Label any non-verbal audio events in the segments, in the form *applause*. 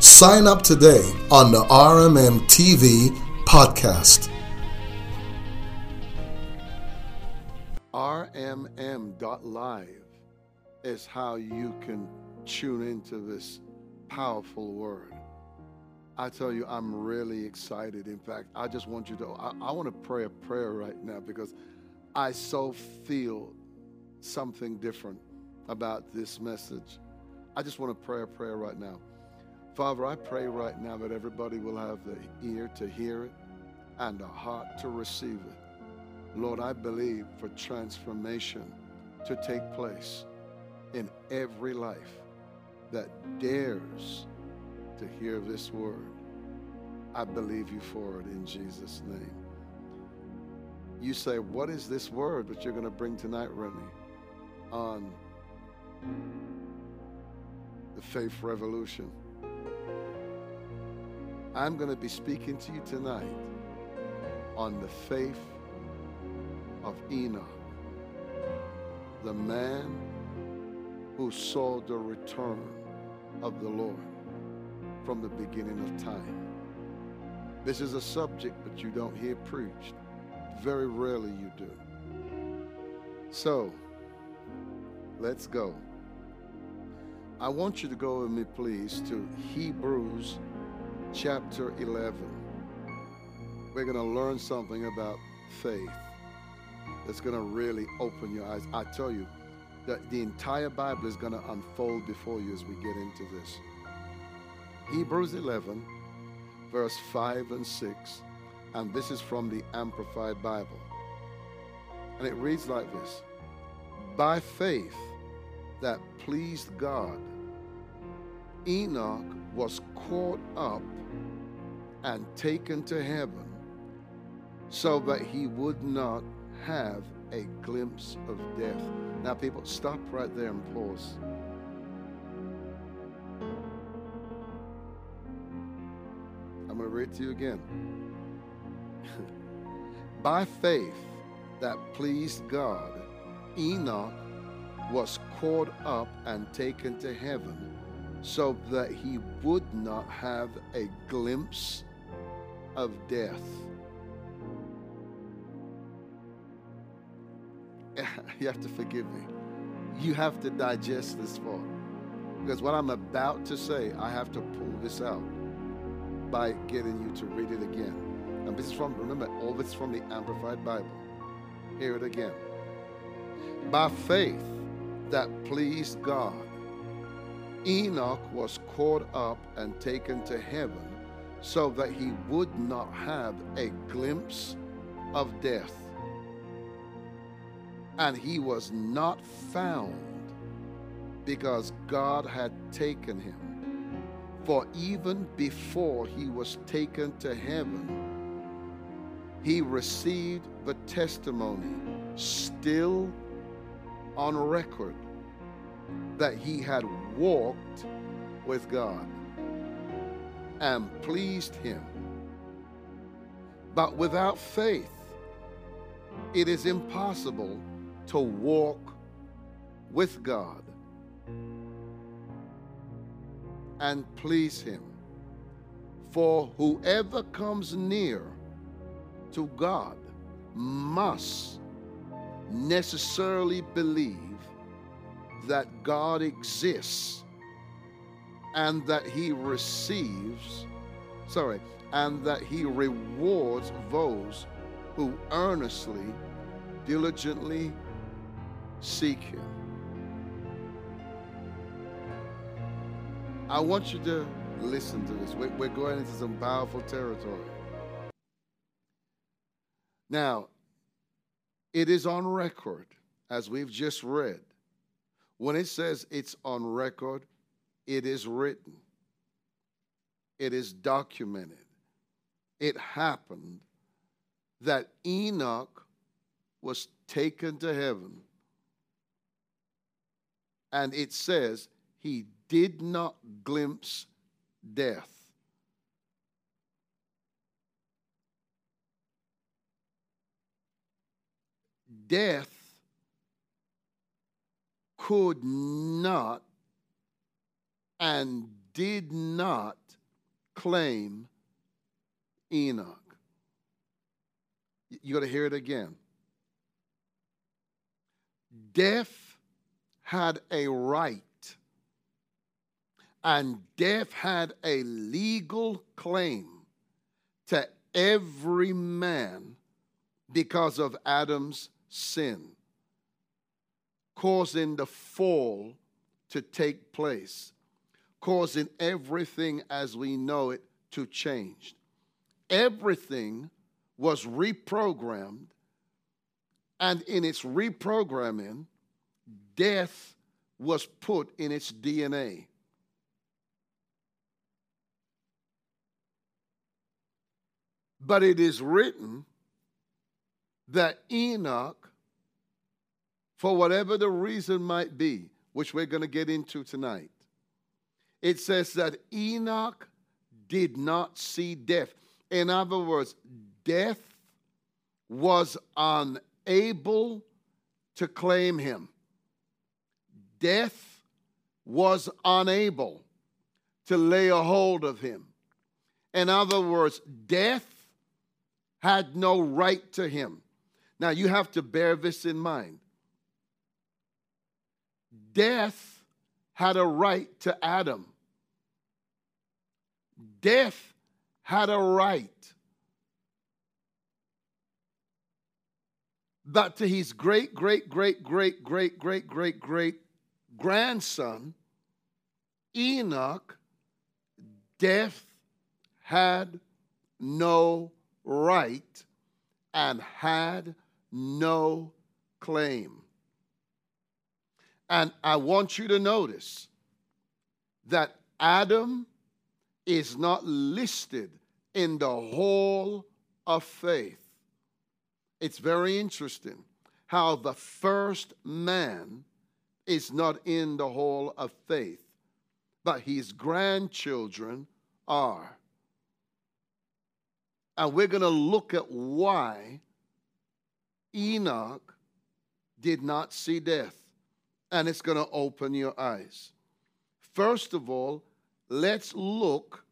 Sign up today on the RMM TV podcast. RMM.live is how you can tune into this powerful word. I tell you, I'm really excited. In fact, I just want you to, I, I want to pray a prayer right now because I so feel something different about this message. I just want to pray a prayer right now. Father, I pray right now that everybody will have the ear to hear it and a heart to receive it. Lord, I believe for transformation to take place in every life that dares to hear this word. I believe you for it in Jesus' name. You say, What is this word that you're going to bring tonight, Renny, on the faith revolution? I'm going to be speaking to you tonight on the faith of Enoch, the man who saw the return of the Lord from the beginning of time. This is a subject that you don't hear preached. Very rarely you do. So, let's go. I want you to go with me, please, to Hebrews chapter 11. We're going to learn something about faith that's going to really open your eyes. I tell you that the entire Bible is going to unfold before you as we get into this. Hebrews 11, verse 5 and 6, and this is from the Amplified Bible. And it reads like this By faith that pleased God, Enoch was caught up and taken to heaven so that he would not have a glimpse of death. Now, people, stop right there and pause. I'm going to read to you again. *laughs* By faith that pleased God, Enoch was caught up and taken to heaven so that he would not have a glimpse of death. *laughs* you have to forgive me. You have to digest this part. Because what I'm about to say, I have to pull this out by getting you to read it again. And this is from, remember, all this from the Amplified Bible. Hear it again. By faith that pleased God, Enoch was caught up and taken to heaven so that he would not have a glimpse of death. And he was not found because God had taken him. For even before he was taken to heaven, he received the testimony still on record that he had walked with God and pleased him. But without faith, it is impossible to walk with God and please him. For whoever comes near to God must necessarily believe that God exists and that he receives, sorry, and that he rewards those who earnestly, diligently seek him. I want you to listen to this. We're going into some powerful territory. Now, it is on record, as we've just read. When it says it's on record, it is written. it is documented. It happened that Enoch was taken to heaven. And it says he did not glimpse death. Death could not and did not claim Enoch. You got to hear it again. Death had a right, and death had a legal claim to every man because of Adam's sin, causing the fall to take place, causing everything as we know it to change. Everything was reprogrammed, and in its reprogramming, death was put in its DNA. But it is written that Enoch, for whatever the reason might be, which we're going to get into tonight, it says that Enoch did not see death. In other words, death was unable to claim him. Death was unable to lay a hold of him. In other words, death had no right to him. Now, you have to bear this in mind. Death had a right to Adam. Death had a right but to his great, great, great, great, great, great, great, great grandson, Enoch, death had no right and had no claim. And I want you to notice that Adam is not listed in the hall of faith. It's very interesting how the first man is not in the hall of faith, but his grandchildren are. And we're going to look at why Enoch did not see death. And it's going to open your eyes. First of all, let's look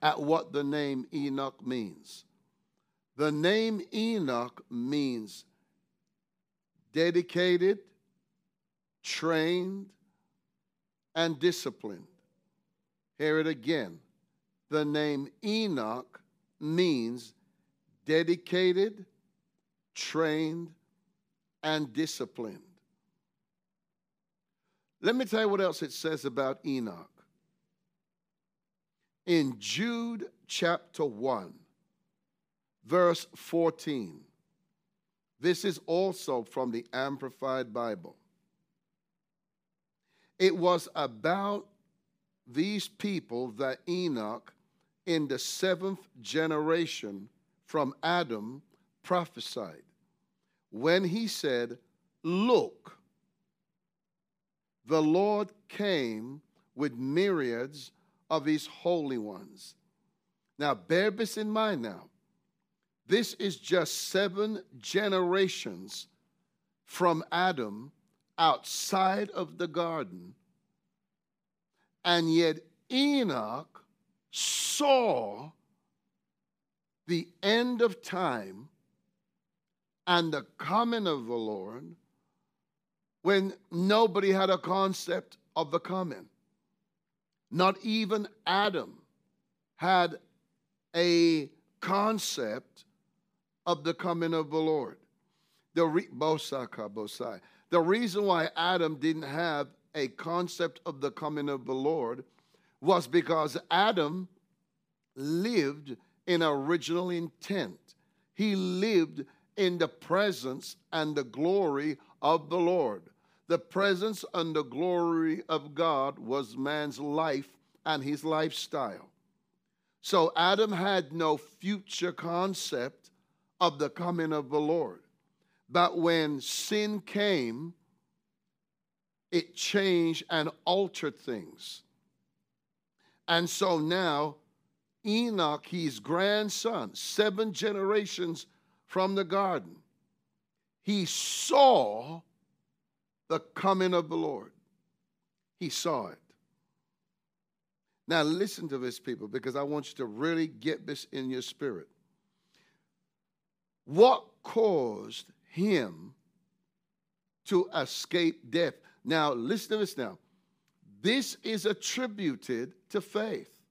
at what the name Enoch means. The name Enoch means dedicated, trained, and disciplined. Hear it again. The name Enoch means dedicated, trained, and disciplined. Let me tell you what else it says about Enoch. In Jude chapter 1, verse 14. This is also from the Amplified Bible. It was about these people that Enoch, in the seventh generation from Adam, prophesied when he said, Look, the Lord came with myriads of his holy ones. Now, bear this in mind now. This is just seven generations from Adam outside of the garden. And yet Enoch saw the end of time and the coming of the Lord when nobody had a concept of the coming. Not even Adam had a concept of the coming of the Lord. The, re- the reason why Adam didn't have a concept of the coming of the Lord was because Adam lived in original intent. He lived in the presence and the glory of the Lord. The presence and the glory of God was man's life and his lifestyle. So Adam had no future concept of the coming of the Lord. But when sin came, it changed and altered things. And so now, Enoch, his grandson, seven generations from the garden, he saw the coming of the Lord. He saw it. Now, listen to this, people, because I want you to really get this in your spirit. What caused him to escape death? Now, listen to this now. This is attributed to faith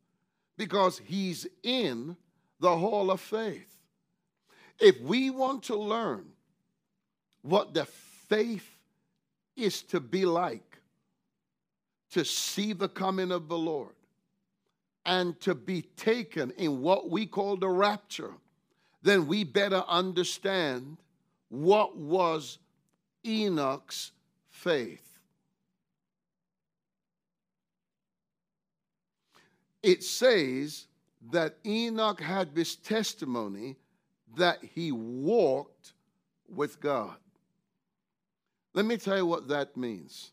because he's in the hall of faith. If we want to learn what the faith is to be like, to see the coming of the Lord, and to be taken in what we call the rapture, then we better understand what was Enoch's faith. It says that Enoch had this testimony that he walked with God. Let me tell you what that means.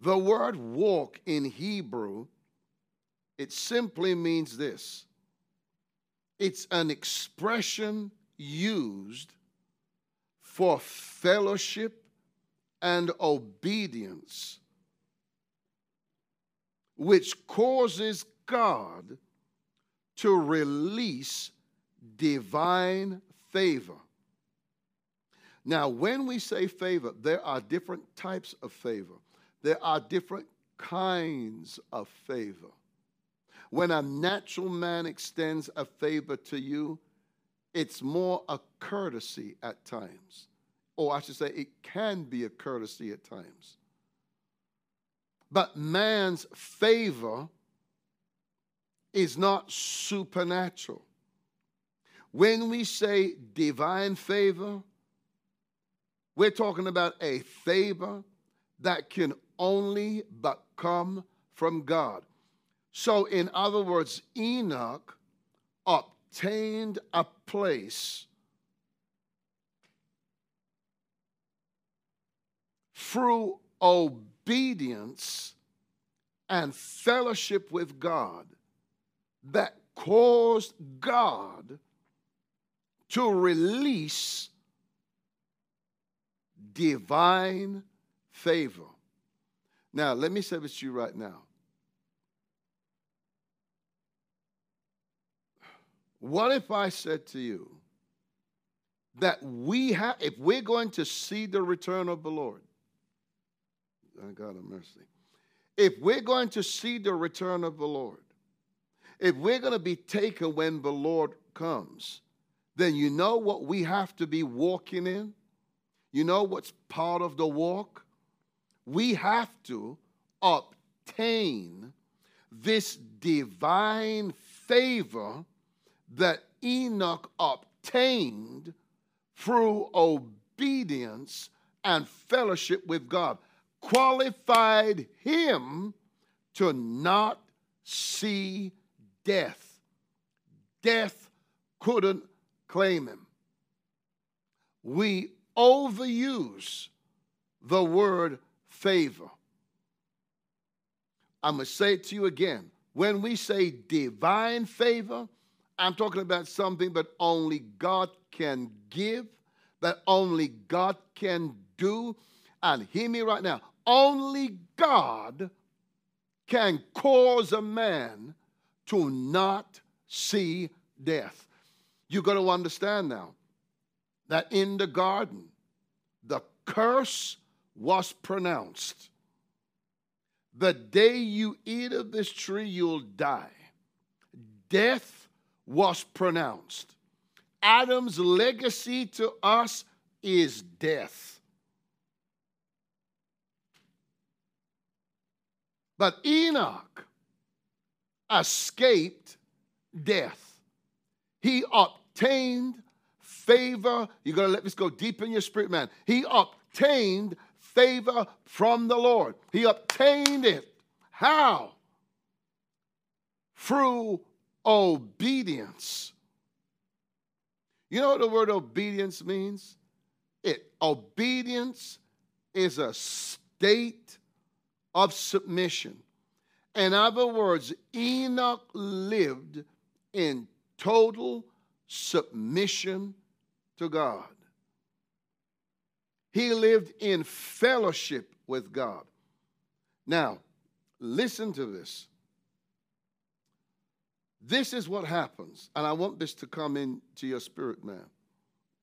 The word walk in Hebrew it simply means this it's an expression used for fellowship and obedience, which causes God to release divine favor. Now, when we say favor, there are different types of favor. There are different kinds of favor. When a natural man extends a favor to you, it's more a courtesy at times. Or I should say, it can be a courtesy at times. But man's favor is not supernatural. When we say divine favor, we're talking about a favor that can only but come from God. So, in other words, Enoch obtained a place through obedience and fellowship with God that caused God to release divine favor. Now, let me say this to you right now. What if I said to you that we have, if we're going to see the return of the Lord, God have mercy. If we're going to see the return of the Lord, if we're going to be taken when the Lord comes, then you know what we have to be walking in? You know what's part of the walk? We have to obtain this divine favor that Enoch obtained through obedience and fellowship with God, qualified him to not see death. Death couldn't claim him. We overuse the word favor. I'm going to say it to you again. When we say divine favor, I'm talking about something that only God can give, that only God can do. And hear me right now only God can cause a man to not see death. You got to understand now that in the garden, the curse was pronounced. The day you eat of this tree, you'll die. Death was pronounced. Adam's legacy to us is death. But Enoch escaped death. He obtained favor. You got to let this go deep in your spirit, man. He obtained favor from the Lord. He obtained it. How? through obedience. You know what the word obedience means? It obedience is a state of submission. In other words, Enoch lived in total submission to God. He lived in fellowship with God. Now, listen to this. This is what happens, and I want this to come into your spirit now.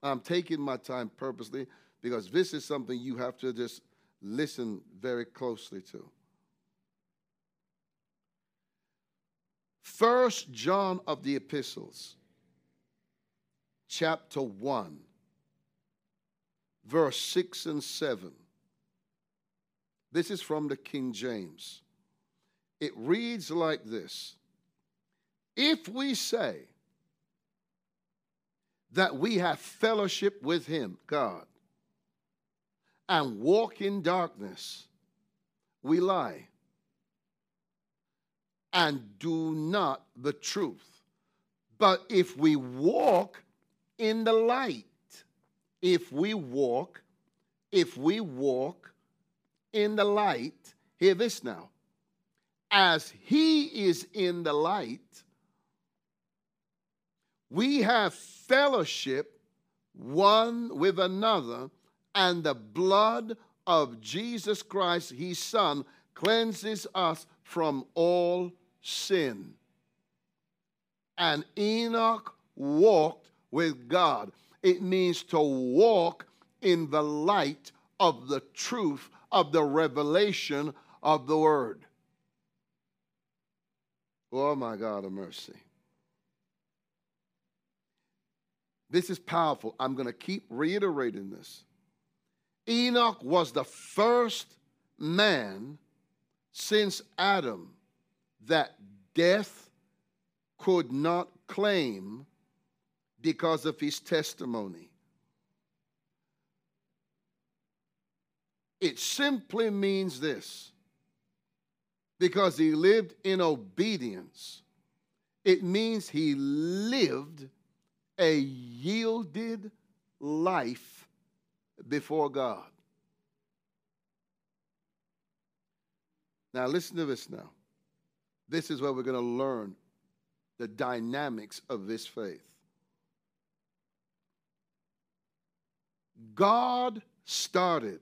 I'm taking my time purposely because this is something you have to just listen very closely to. First John of the epistles, chapter 1, verse 6 and 7. This is from the King James. It reads like this If we say that we have fellowship with Him, God, and walk in darkness, we lie and do not the truth. But if we walk in the light, if we walk, if we walk in the light, hear this now, as he is in the light, we have fellowship one with another, and the blood of Jesus Christ, his Son, cleanses us from all sin. And Enoch walked with God. It means to walk in the light of the truth of the revelation of the word. Oh my God of mercy. This is powerful. I'm going to keep reiterating this. Enoch was the first man since Adam that death could not claim because of his testimony. It simply means this because he lived in obedience, it means he lived a yielded life before God. Now, listen to this now. This is where we're going to learn the dynamics of this faith. God started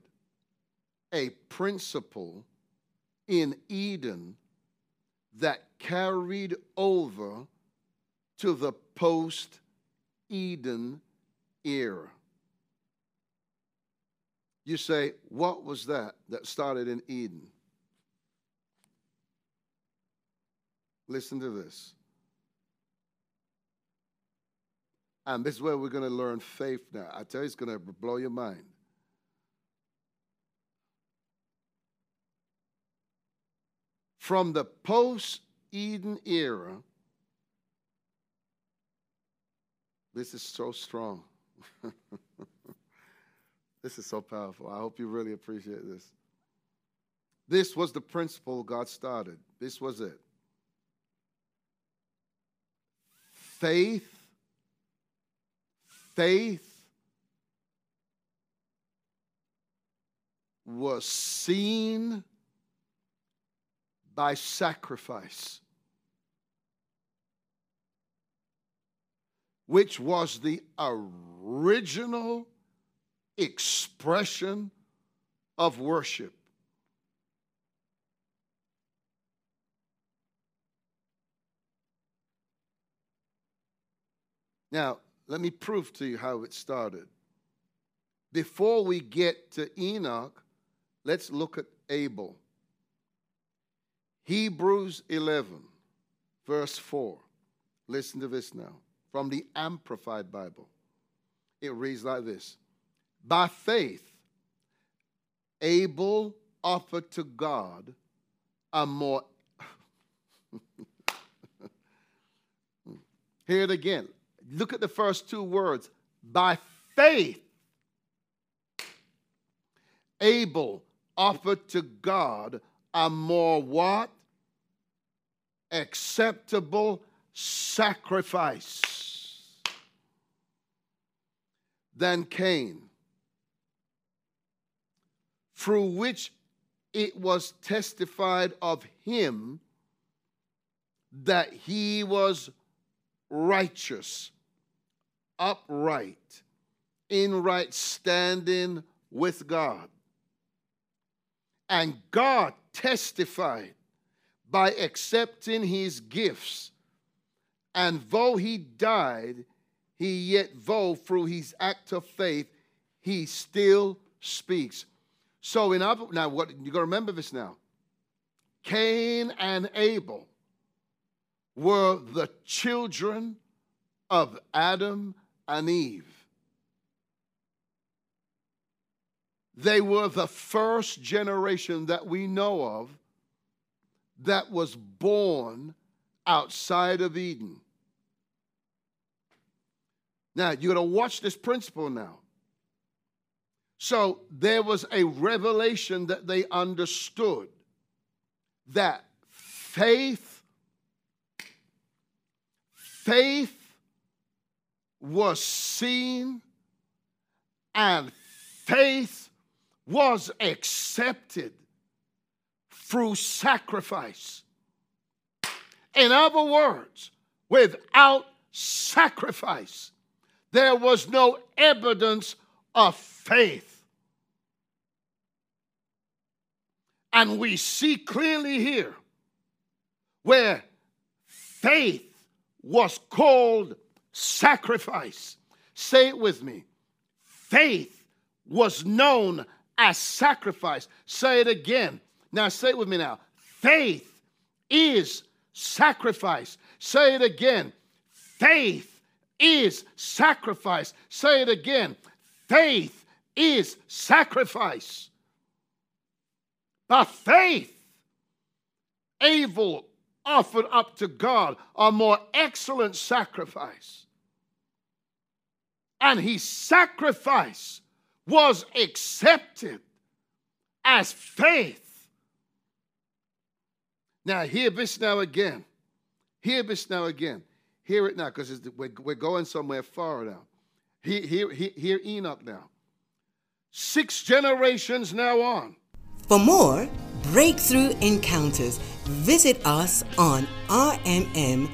a principle in Eden that carried over to the post Eden era. You say, what was that that started in Eden? Listen to this. And this is where we're going to learn faith now. I tell you, it's going to blow your mind. From the post Eden era, this is so strong. *laughs* this is so powerful. I hope you really appreciate this. This was the principle God started. This was it. faith, faith was seen by sacrifice, which was the original expression of worship. Now, let me prove to you how it started. Before we get to Enoch, let's look at Abel. Hebrews 11, verse 4. Listen to this now from the Amplified Bible. It reads like this By faith, Abel offered to God a more. *laughs* Hear it again. Look at the first two words. By faith, Abel offered to God a more what? acceptable sacrifice than Cain, through which it was testified of him that he was righteous, upright, in right standing with God. And God testified by accepting his gifts. And though he died, he yet, though through his act of faith, he still speaks. So in now what you gotta remember this now. Cain and Abel were the children of Adam and Eve. They were the first generation that we know of that was born outside of Eden. Now, you're going to watch this principle now. So, there was a revelation that they understood that faith, faith was seen and faith was accepted through sacrifice. In other words, without sacrifice, there was no evidence of faith. And we see clearly here where faith was called sacrifice. Say it with me. Faith was known as sacrifice. Say it again. Now, say it with me now. Faith is sacrifice. Say it again. Faith is sacrifice. Say it again. Faith is sacrifice. By faith, Abel offered up to God a more excellent sacrifice. And his sacrifice was accepted as faith now, hear this now again. Hear this now again. Hear it now, because we're, we're going somewhere far now. Hear, hear, hear, hear Enoch now. Six generations now on. For more breakthrough encounters, visit us on rmm.live.